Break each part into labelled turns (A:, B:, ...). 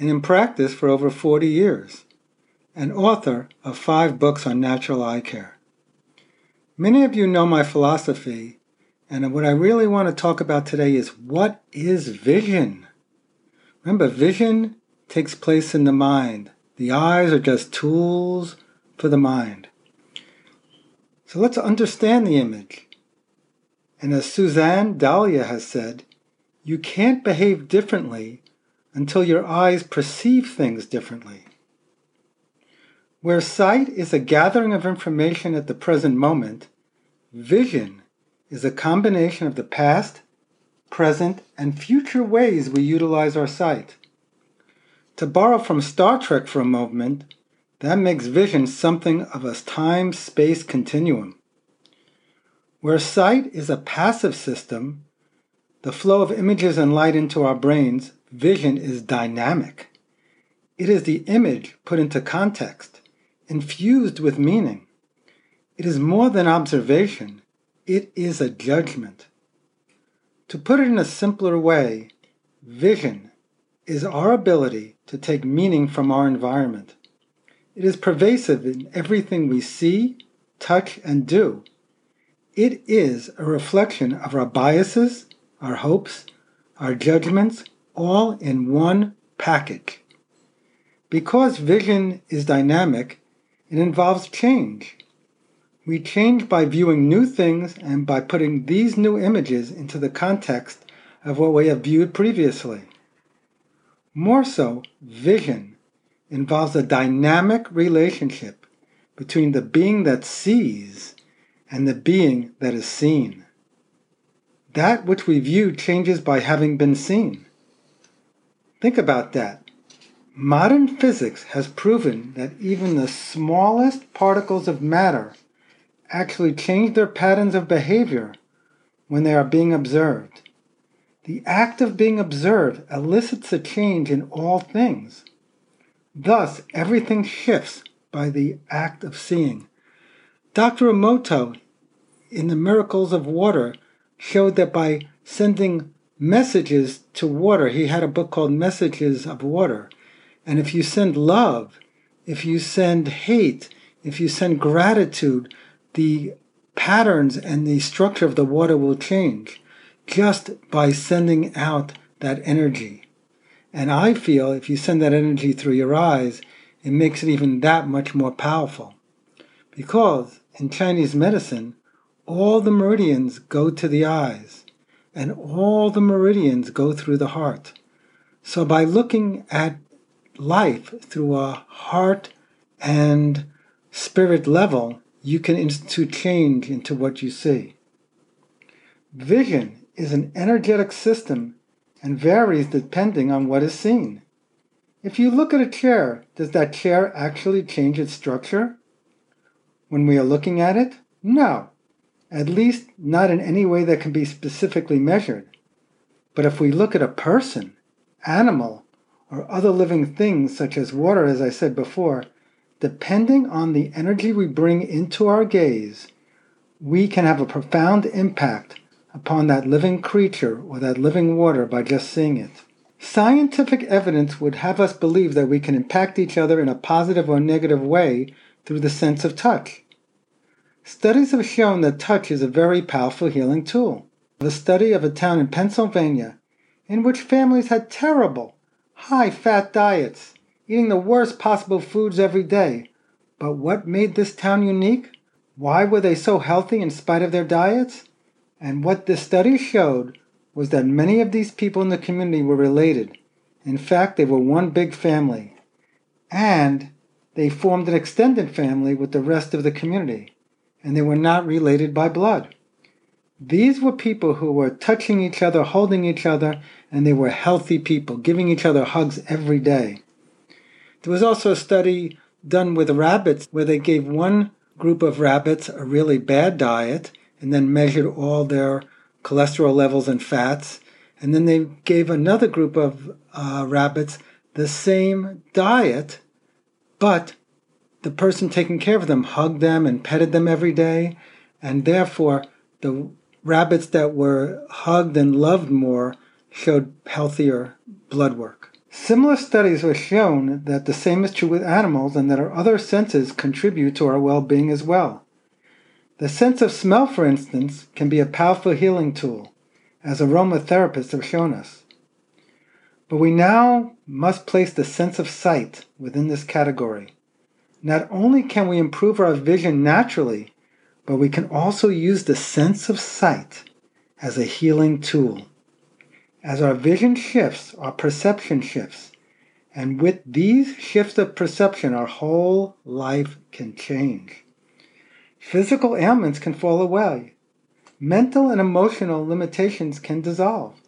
A: and in practice for over 40 years, and author of five books on natural eye care. Many of you know my philosophy, and what I really want to talk about today is what is vision? Remember, vision takes place in the mind. The eyes are just tools for the mind. So let's understand the image. And as Suzanne Dalia has said, you can't behave differently until your eyes perceive things differently. Where sight is a gathering of information at the present moment, vision is a combination of the past, present, and future ways we utilize our sight. To borrow from Star Trek for a moment, that makes vision something of a time space continuum. Where sight is a passive system, the flow of images and light into our brains, vision is dynamic. It is the image put into context infused with meaning. It is more than observation, it is a judgment. To put it in a simpler way, vision is our ability to take meaning from our environment. It is pervasive in everything we see, touch, and do. It is a reflection of our biases, our hopes, our judgments, all in one package. Because vision is dynamic, it involves change. We change by viewing new things and by putting these new images into the context of what we have viewed previously. More so, vision involves a dynamic relationship between the being that sees and the being that is seen. That which we view changes by having been seen. Think about that. Modern physics has proven that even the smallest particles of matter actually change their patterns of behavior when they are being observed. The act of being observed elicits a change in all things. Thus, everything shifts by the act of seeing. Dr. Emoto, in The Miracles of Water, showed that by sending messages to water, he had a book called Messages of Water and if you send love, if you send hate, if you send gratitude, the patterns and the structure of the water will change just by sending out that energy. And I feel if you send that energy through your eyes, it makes it even that much more powerful. Because in Chinese medicine, all the meridians go to the eyes, and all the meridians go through the heart. So by looking at life through a heart and spirit level, you can institute change into what you see. Vision is an energetic system and varies depending on what is seen. If you look at a chair, does that chair actually change its structure? When we are looking at it? No, at least not in any way that can be specifically measured. But if we look at a person, animal, or other living things such as water, as I said before, depending on the energy we bring into our gaze, we can have a profound impact upon that living creature or that living water by just seeing it. Scientific evidence would have us believe that we can impact each other in a positive or negative way through the sense of touch. Studies have shown that touch is a very powerful healing tool. The study of a town in Pennsylvania in which families had terrible high fat diets, eating the worst possible foods every day, But what made this town unique? Why were they so healthy in spite of their diets? And what this study showed was that many of these people in the community were related. In fact, they were one big family. And they formed an extended family with the rest of the community. And they were not related by blood. These were people who were touching each other, holding each other, and they were healthy people, giving each other hugs every day. There was also a study done with rabbits where they gave one group of rabbits a really bad diet and then measured all their cholesterol levels and fats. And then they gave another group of uh, rabbits the same diet, but the person taking care of them hugged them and petted them every day. And therefore, the rabbits that were hugged and loved more showed healthier blood work. Similar studies have shown that the same is true with animals and that our other senses contribute to our well being as well. The sense of smell, for instance, can be a powerful healing tool, as aromatherapists have shown us. But we now must place the sense of sight within this category. Not only can we improve our vision naturally, but we can also use the sense of sight as a healing tool. As our vision shifts, our perception shifts. And with these shifts of perception, our whole life can change. Physical ailments can fall away. Mental and emotional limitations can dissolve.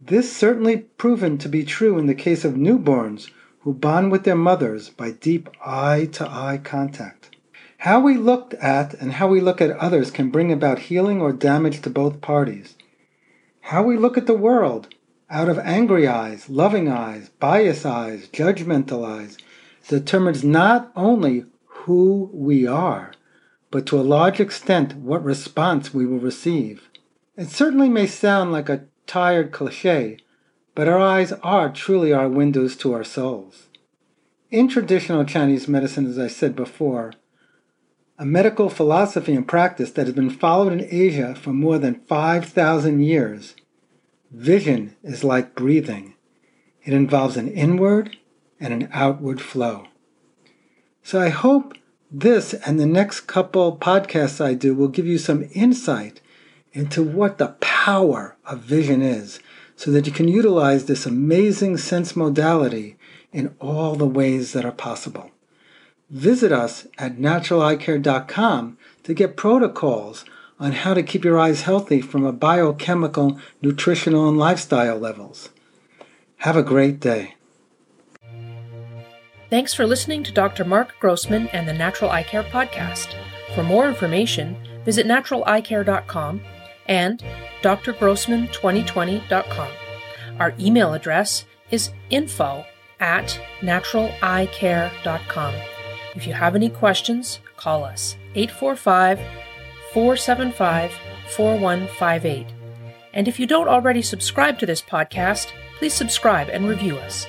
A: This certainly proven to be true in the case of newborns who bond with their mothers by deep eye to eye contact. How we look at and how we look at others can bring about healing or damage to both parties. How we look at the world, out of angry eyes, loving eyes, bias eyes, judgmental eyes, determines not only who we are, but to a large extent what response we will receive. It certainly may sound like a tired cliche, but our eyes are truly our windows to our souls. In traditional Chinese medicine, as I said before, a medical philosophy and practice that has been followed in Asia for more than 5,000 years. Vision is like breathing. It involves an inward and an outward flow. So I hope this and the next couple podcasts I do will give you some insight into what the power of vision is so that you can utilize this amazing sense modality in all the ways that are possible. Visit us at naturaleyecare.com to get protocols on how to keep your eyes healthy from a biochemical, nutritional, and lifestyle levels. Have a great day.
B: Thanks for listening to Dr. Mark Grossman and the Natural Eye Care Podcast. For more information, visit naturaleyecare.com and drgrossman2020.com. Our email address is info at naturaleyecare.com. If you have any questions, call us 845 475 4158. And if you don't already subscribe to this podcast, please subscribe and review us.